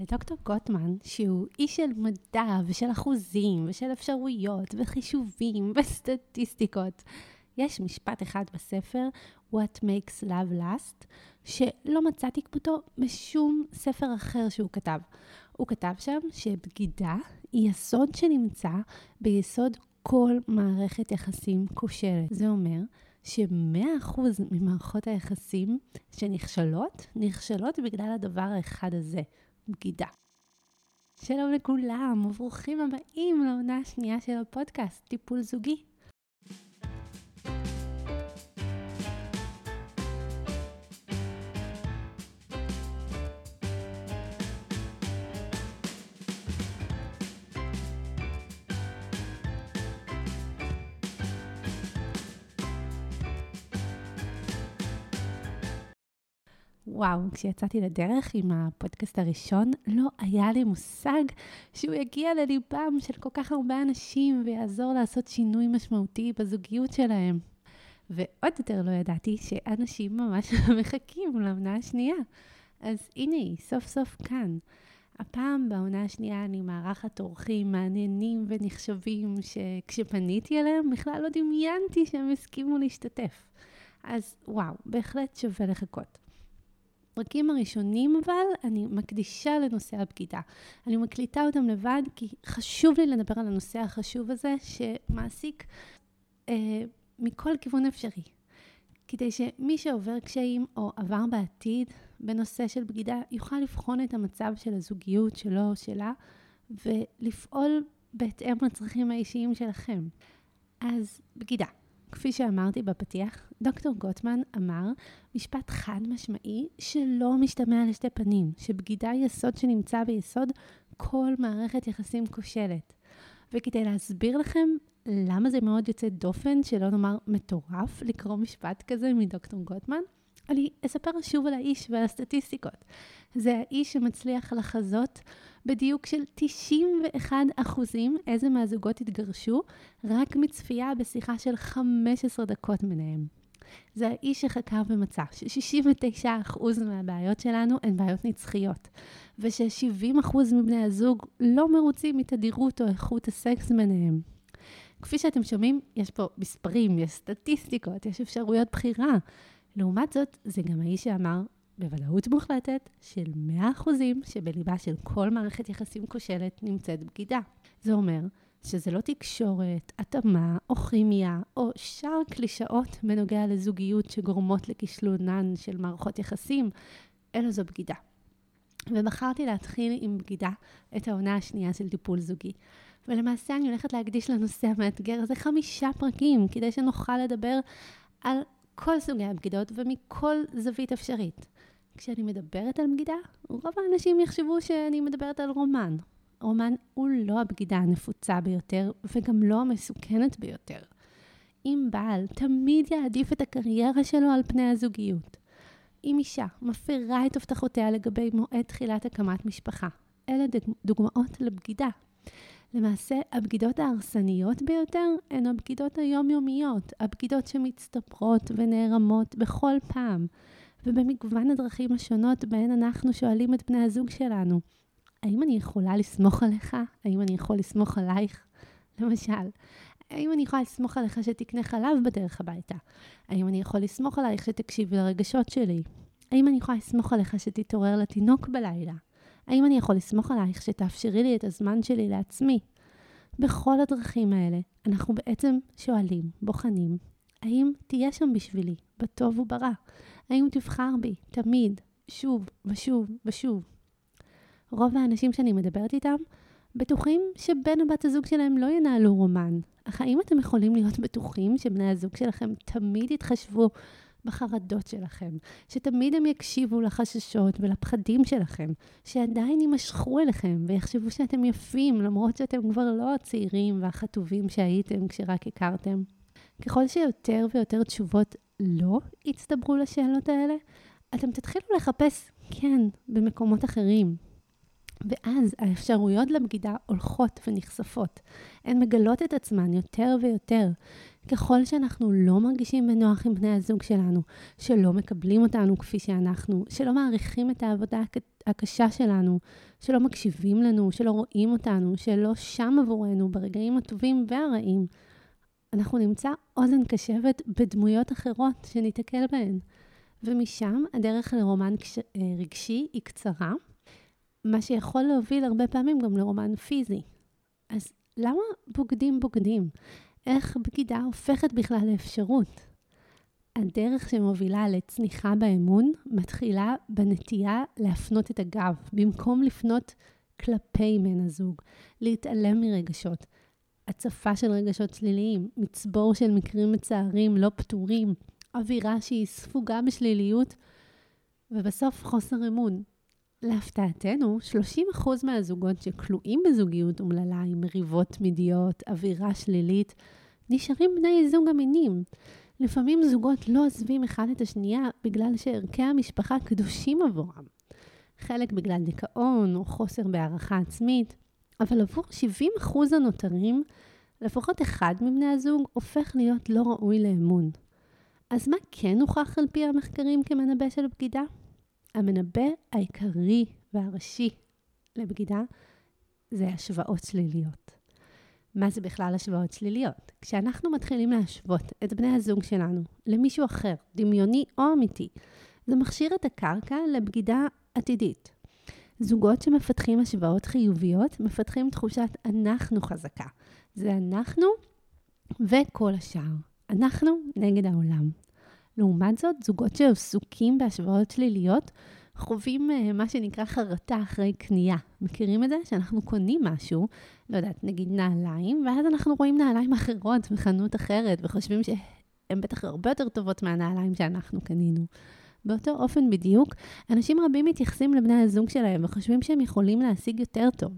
לדוקטור גוטמן, שהוא איש של מדע ושל אחוזים ושל אפשרויות וחישובים וסטטיסטיקות, יש משפט אחד בספר, What Makes Love Last, שלא מצאתי כמותו בשום ספר אחר שהוא כתב. הוא כתב שם שבגידה היא יסוד שנמצא ביסוד כל מערכת יחסים כושלת. זה אומר ש-100% ממערכות היחסים שנכשלות, נכשלות בגלל הדבר האחד הזה, בגידה. שלום לכולם, וברוכים הבאים לעונה השנייה של הפודקאסט, טיפול זוגי. וואו, כשיצאתי לדרך עם הפודקאסט הראשון, לא היה לי מושג שהוא יגיע לליבם של כל כך הרבה אנשים ויעזור לעשות שינוי משמעותי בזוגיות שלהם. ועוד יותר לא ידעתי שאנשים ממש מחכים לעונה השנייה. אז הנה היא, סוף סוף כאן. הפעם בעונה השנייה אני מארחת אורחים מעניינים ונחשבים, שכשפניתי אליהם בכלל לא דמיינתי שהם הסכימו להשתתף. אז וואו, בהחלט שווה לחכות. הפרקים הראשונים אבל, אני מקדישה לנושא הבגידה. אני מקליטה אותם לבד כי חשוב לי לדבר על הנושא החשוב הזה שמעסיק אה, מכל כיוון אפשרי. כדי שמי שעובר קשיים או עבר בעתיד בנושא של בגידה, יוכל לבחון את המצב של הזוגיות שלו או שלה ולפעול בהתאם לצרכים האישיים שלכם. אז בגידה. כפי שאמרתי בפתיח, דוקטור גוטמן אמר משפט חד משמעי שלא משתמע לשתי פנים, שבגידה היא יסוד שנמצא ביסוד כל מערכת יחסים כושלת. וכדי להסביר לכם למה זה מאוד יוצא דופן, שלא נאמר מטורף, לקרוא משפט כזה מדוקטור גוטמן, אני אספר שוב על האיש ועל הסטטיסטיקות. זה האיש שמצליח לחזות בדיוק של 91 אחוזים איזה מהזוגות התגרשו, רק מצפייה בשיחה של 15 דקות ביניהם. זה האיש שחקר ומצא ש-69% מהבעיות שלנו הן בעיות נצחיות, וש-70% מבני הזוג לא מרוצים מתדירות או איכות הסקס ביניהם. כפי שאתם שומעים, יש פה מספרים, יש סטטיסטיקות, יש אפשרויות בחירה. לעומת זאת, זה גם האיש שאמר בוודאות מוחלטת של 100% שבליבה של כל מערכת יחסים כושלת נמצאת בגידה. זה אומר שזה לא תקשורת, התאמה או כימיה או שאר קלישאות בנוגע לזוגיות שגורמות לכישלונן של מערכות יחסים, אלא זו בגידה. ובחרתי להתחיל עם בגידה את העונה השנייה של טיפול זוגי. ולמעשה אני הולכת להקדיש לנושא המאתגר הזה חמישה פרקים, כדי שנוכל לדבר על כל סוגי הבגידות ומכל זווית אפשרית. כשאני מדברת על בגידה, רוב האנשים יחשבו שאני מדברת על רומן. רומן הוא לא הבגידה הנפוצה ביותר, וגם לא המסוכנת ביותר. אם בעל תמיד יעדיף את הקריירה שלו על פני הזוגיות. אם אישה מפרה את הבטחותיה לגבי מועד תחילת הקמת משפחה. אלה דוגמאות לבגידה. למעשה, הבגידות ההרסניות ביותר הן הבגידות היומיומיות, הבגידות שמצטברות ונערמות בכל פעם, ובמגוון הדרכים השונות בהן אנחנו שואלים את בני הזוג שלנו, האם אני יכולה לסמוך עליך? האם אני יכול לסמוך עלייך? למשל, האם אני יכולה לסמוך עליך שתקנה חלב בדרך הביתה? האם אני יכול לסמוך עלייך שתקשיב לרגשות שלי? האם אני יכולה לסמוך עליך שתתעורר לתינוק בלילה? האם אני יכול לסמוך עלייך שתאפשרי לי את הזמן שלי לעצמי? בכל הדרכים האלה אנחנו בעצם שואלים, בוחנים, האם תהיה שם בשבילי, בטוב וברע? האם תבחר בי, תמיד, שוב ושוב ושוב? רוב האנשים שאני מדברת איתם בטוחים שבן או בת הזוג שלהם לא ינהלו רומן. אך האם אתם יכולים להיות בטוחים שבני הזוג שלכם תמיד יתחשבו בחרדות שלכם, שתמיד הם יקשיבו לחששות ולפחדים שלכם, שעדיין יימשכו אליכם ויחשבו שאתם יפים, למרות שאתם כבר לא הצעירים והחטובים שהייתם כשרק הכרתם. ככל שיותר ויותר תשובות לא יצטברו לשאלות האלה, אתם תתחילו לחפש, כן, במקומות אחרים, ואז האפשרויות לבגידה הולכות ונחשפות. הן מגלות את עצמן יותר ויותר. ככל שאנחנו לא מרגישים בנוח עם בני הזוג שלנו, שלא מקבלים אותנו כפי שאנחנו, שלא מעריכים את העבודה הקשה שלנו, שלא מקשיבים לנו, שלא רואים אותנו, שלא שם עבורנו ברגעים הטובים והרעים. אנחנו נמצא אוזן קשבת בדמויות אחרות שניתקל בהן. ומשם הדרך לרומן אה, רגשי היא קצרה, מה שיכול להוביל הרבה פעמים גם לרומן פיזי. אז למה בוגדים בוגדים? איך בגידה הופכת בכלל לאפשרות? הדרך שמובילה לצניחה באמון מתחילה בנטייה להפנות את הגב, במקום לפנות כלפי בן הזוג, להתעלם מרגשות. הצפה של רגשות שליליים, מצבור של מקרים מצערים לא פתורים, אווירה שהיא ספוגה בשליליות, ובסוף חוסר אמון. להפתעתנו, 30% מהזוגות שכלואים בזוגיות אומללה עם מריבות תמידיות, אווירה שלילית, נשארים בני זוג אמינים. לפעמים זוגות לא עוזבים אחד את השנייה בגלל שערכי המשפחה קדושים עבורם. חלק בגלל דיכאון או חוסר בהערכה עצמית, אבל עבור 70% הנותרים, לפחות אחד מבני הזוג הופך להיות לא ראוי לאמון. אז מה כן הוכח על פי המחקרים כמנבא של בגידה? המנבא העיקרי והראשי לבגידה זה השוואות שליליות. מה זה בכלל השוואות שליליות? כשאנחנו מתחילים להשוות את בני הזוג שלנו למישהו אחר, דמיוני או אמיתי, זה מכשיר את הקרקע לבגידה עתידית. זוגות שמפתחים השוואות חיוביות מפתחים תחושת אנחנו חזקה. זה אנחנו וכל השאר. אנחנו נגד העולם. לעומת זאת, זוגות שעסוקים בהשוואות שליליות חווים uh, מה שנקרא חרטה אחרי קנייה. מכירים את זה? שאנחנו קונים משהו, לא יודעת, נגיד נעליים, ואז אנחנו רואים נעליים אחרות בחנות אחרת, וחושבים שהן בטח הרבה יותר טובות מהנעליים שאנחנו קנינו. באותו אופן בדיוק, אנשים רבים מתייחסים לבני הזוג שלהם וחושבים שהם יכולים להשיג יותר טוב.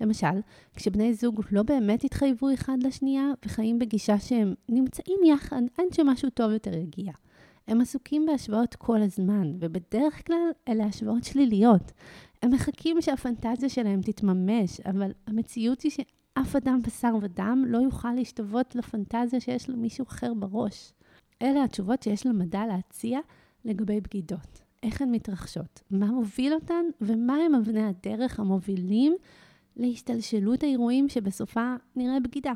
למשל, כשבני זוג לא באמת התחייבו אחד לשנייה וחיים בגישה שהם נמצאים יחד עד שמשהו טוב יותר יגיע. הם עסוקים בהשוואות כל הזמן, ובדרך כלל אלה השוואות שליליות. הם מחכים שהפנטזיה שלהם תתממש, אבל המציאות היא שאף אדם בשר ודם לא יוכל להשתוות לפנטזיה שיש למישהו אחר בראש. אלה התשובות שיש למדע להציע לגבי בגידות. איך הן מתרחשות, מה מוביל אותן ומה הם אבני הדרך המובילים להשתלשלות האירועים שבסופה נראה בגידה.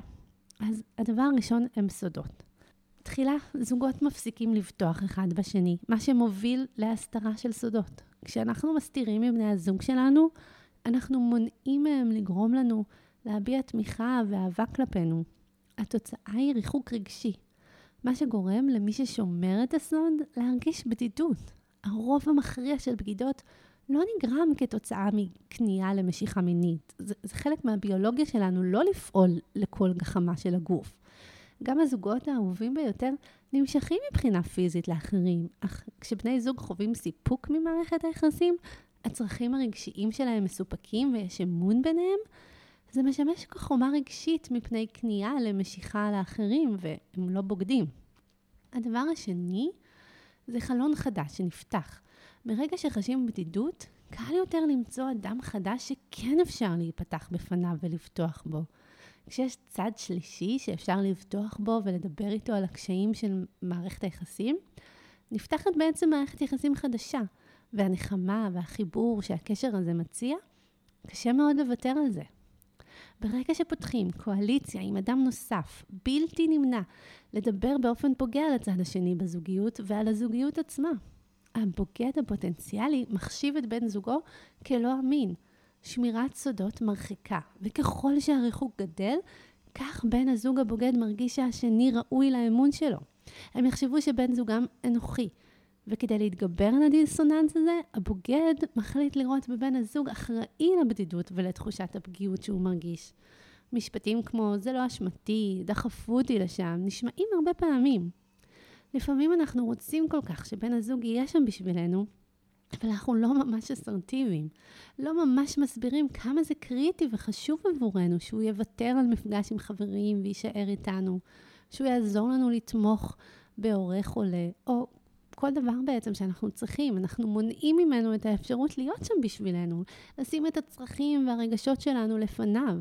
אז הדבר הראשון הם סודות. תחילה, זוגות מפסיקים לבטוח אחד בשני, מה שמוביל להסתרה של סודות. כשאנחנו מסתירים מבני הזוג שלנו, אנחנו מונעים מהם לגרום לנו להביע תמיכה ואהבה כלפינו. התוצאה היא ריחוק רגשי, מה שגורם למי ששומר את הסוד להרגיש בדידות. הרוב המכריע של בגידות לא נגרם כתוצאה מכניעה למשיכה מינית. זה, זה חלק מהביולוגיה שלנו לא לפעול לכל גחמה של הגוף. גם הזוגות האהובים ביותר נמשכים מבחינה פיזית לאחרים, אך כשבני זוג חווים סיפוק ממערכת היחסים, הצרכים הרגשיים שלהם מסופקים ויש אמון ביניהם, זה משמש כחומה רגשית מפני כניעה למשיכה לאחרים, והם לא בוגדים. הדבר השני זה חלון חדש שנפתח. ברגע שחשים בדידות, קל יותר למצוא אדם חדש שכן אפשר להיפתח בפניו ולבטוח בו. כשיש צד שלישי שאפשר לבטוח בו ולדבר איתו על הקשיים של מערכת היחסים, נפתחת בעצם מערכת יחסים חדשה, והנחמה והחיבור שהקשר הזה מציע, קשה מאוד לוותר על זה. ברגע שפותחים קואליציה עם אדם נוסף, בלתי נמנע, לדבר באופן פוגע על הצד השני בזוגיות ועל הזוגיות עצמה. הבוגד הפוטנציאלי מחשיב את בן זוגו כלא אמין. שמירת סודות מרחיקה, וככל שהריחוק גדל, כך בן הזוג הבוגד מרגיש שהשני ראוי לאמון שלו. הם יחשבו שבן זוגם אנוכי, וכדי להתגבר על הדיסוננס הזה, הבוגד מחליט לראות בבן הזוג אחראי לבדידות ולתחושת הפגיעות שהוא מרגיש. משפטים כמו זה לא אשמתי, דחפו אותי לשם, נשמעים הרבה פעמים. לפעמים אנחנו רוצים כל כך שבן הזוג יהיה שם בשבילנו, אבל אנחנו לא ממש אסרטיביים. לא ממש מסבירים כמה זה קריטי וחשוב עבורנו שהוא יוותר על מפגש עם חברים ויישאר איתנו, שהוא יעזור לנו לתמוך בהורה חולה, או כל דבר בעצם שאנחנו צריכים. אנחנו מונעים ממנו את האפשרות להיות שם בשבילנו, לשים את הצרכים והרגשות שלנו לפניו.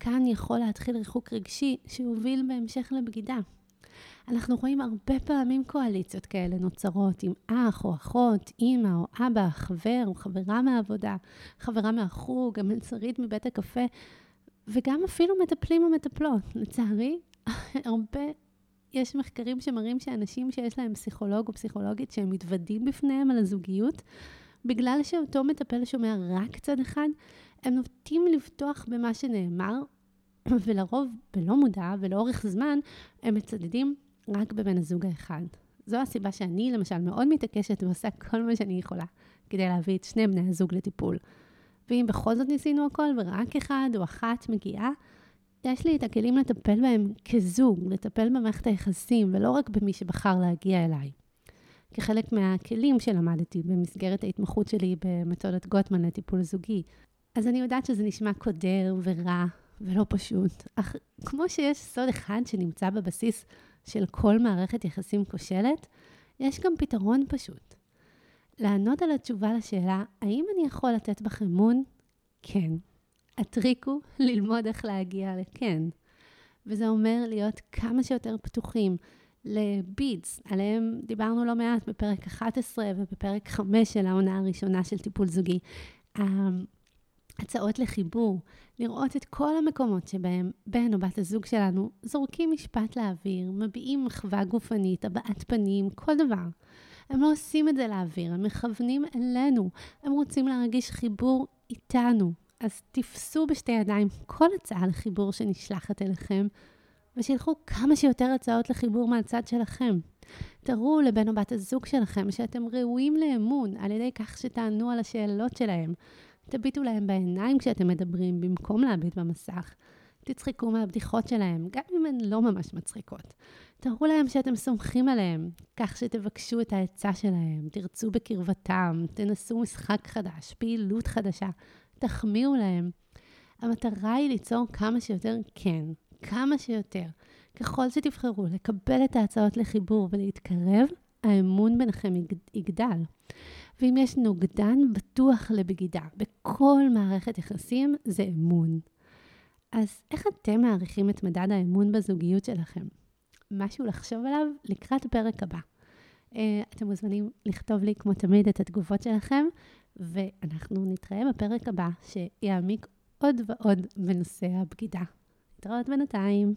כאן יכול להתחיל ריחוק רגשי שיוביל בהמשך לבגידה. אנחנו רואים הרבה פעמים קואליציות כאלה נוצרות עם אח או אחות, אימא או אבא, חבר או חברה מהעבודה, חברה מהחוג, המלצרית מבית הקפה, וגם אפילו מטפלים ומטפלות. לצערי, הרבה, יש מחקרים שמראים שאנשים שיש להם פסיכולוג או פסיכולוגית שהם מתוודים בפניהם על הזוגיות, בגלל שאותו מטפל שומע רק צד אחד, הם נוטים לבטוח במה שנאמר, ולרוב, בלא מודע ולאורך זמן, הם מצדדים רק בבן הזוג האחד. זו הסיבה שאני, למשל, מאוד מתעקשת ועושה כל מה שאני יכולה כדי להביא את שני בני הזוג לטיפול. ואם בכל זאת ניסינו הכל ורק אחד או אחת מגיעה, יש לי את הכלים לטפל בהם כזוג, לטפל במערכת היחסים, ולא רק במי שבחר להגיע אליי. כחלק מהכלים שלמדתי במסגרת ההתמחות שלי במתודת גוטמן לטיפול זוגי. אז אני יודעת שזה נשמע קודר ורע ולא פשוט, אך כמו שיש סוד אחד שנמצא בבסיס של כל מערכת יחסים כושלת, יש גם פתרון פשוט. לענות על התשובה לשאלה, האם אני יכול לתת בך אמון? כן. הטריק הוא ללמוד איך להגיע לכן. וזה אומר להיות כמה שיותר פתוחים לבידס, עליהם דיברנו לא מעט בפרק 11 ובפרק 5 של העונה הראשונה של טיפול זוגי. הצעות לחיבור, לראות את כל המקומות שבהם בן או בת הזוג שלנו זורקים משפט לאוויר, מביעים מחווה גופנית, הבעת פנים, כל דבר. הם לא עושים את זה לאוויר, הם מכוונים אלינו, הם רוצים להרגיש חיבור איתנו. אז תפסו בשתי ידיים כל הצעה לחיבור שנשלחת אליכם, ושילחו כמה שיותר הצעות לחיבור מהצד שלכם. תראו לבן או בת הזוג שלכם שאתם ראויים לאמון על ידי כך שתענו על השאלות שלהם. תביטו להם בעיניים כשאתם מדברים, במקום להביט במסך. תצחקו מהבדיחות שלהם, גם אם הן לא ממש מצחיקות. תראו להם שאתם סומכים עליהם, כך שתבקשו את העצה שלהם, תרצו בקרבתם, תנסו משחק חדש, פעילות חדשה, תחמיאו להם. המטרה היא ליצור כמה שיותר כן, כמה שיותר. ככל שתבחרו לקבל את ההצעות לחיבור ולהתקרב, האמון ביניכם יגדל. ואם יש נוגדן בטוח לבגידה בכל מערכת יחסים, זה אמון. אז איך אתם מעריכים את מדד האמון בזוגיות שלכם? משהו לחשוב עליו לקראת הפרק הבא. Uh, אתם מוזמנים לכתוב לי, כמו תמיד, את התגובות שלכם, ואנחנו נתראה בפרק הבא, שיעמיק עוד ועוד בנושא הבגידה. נתראות בינתיים.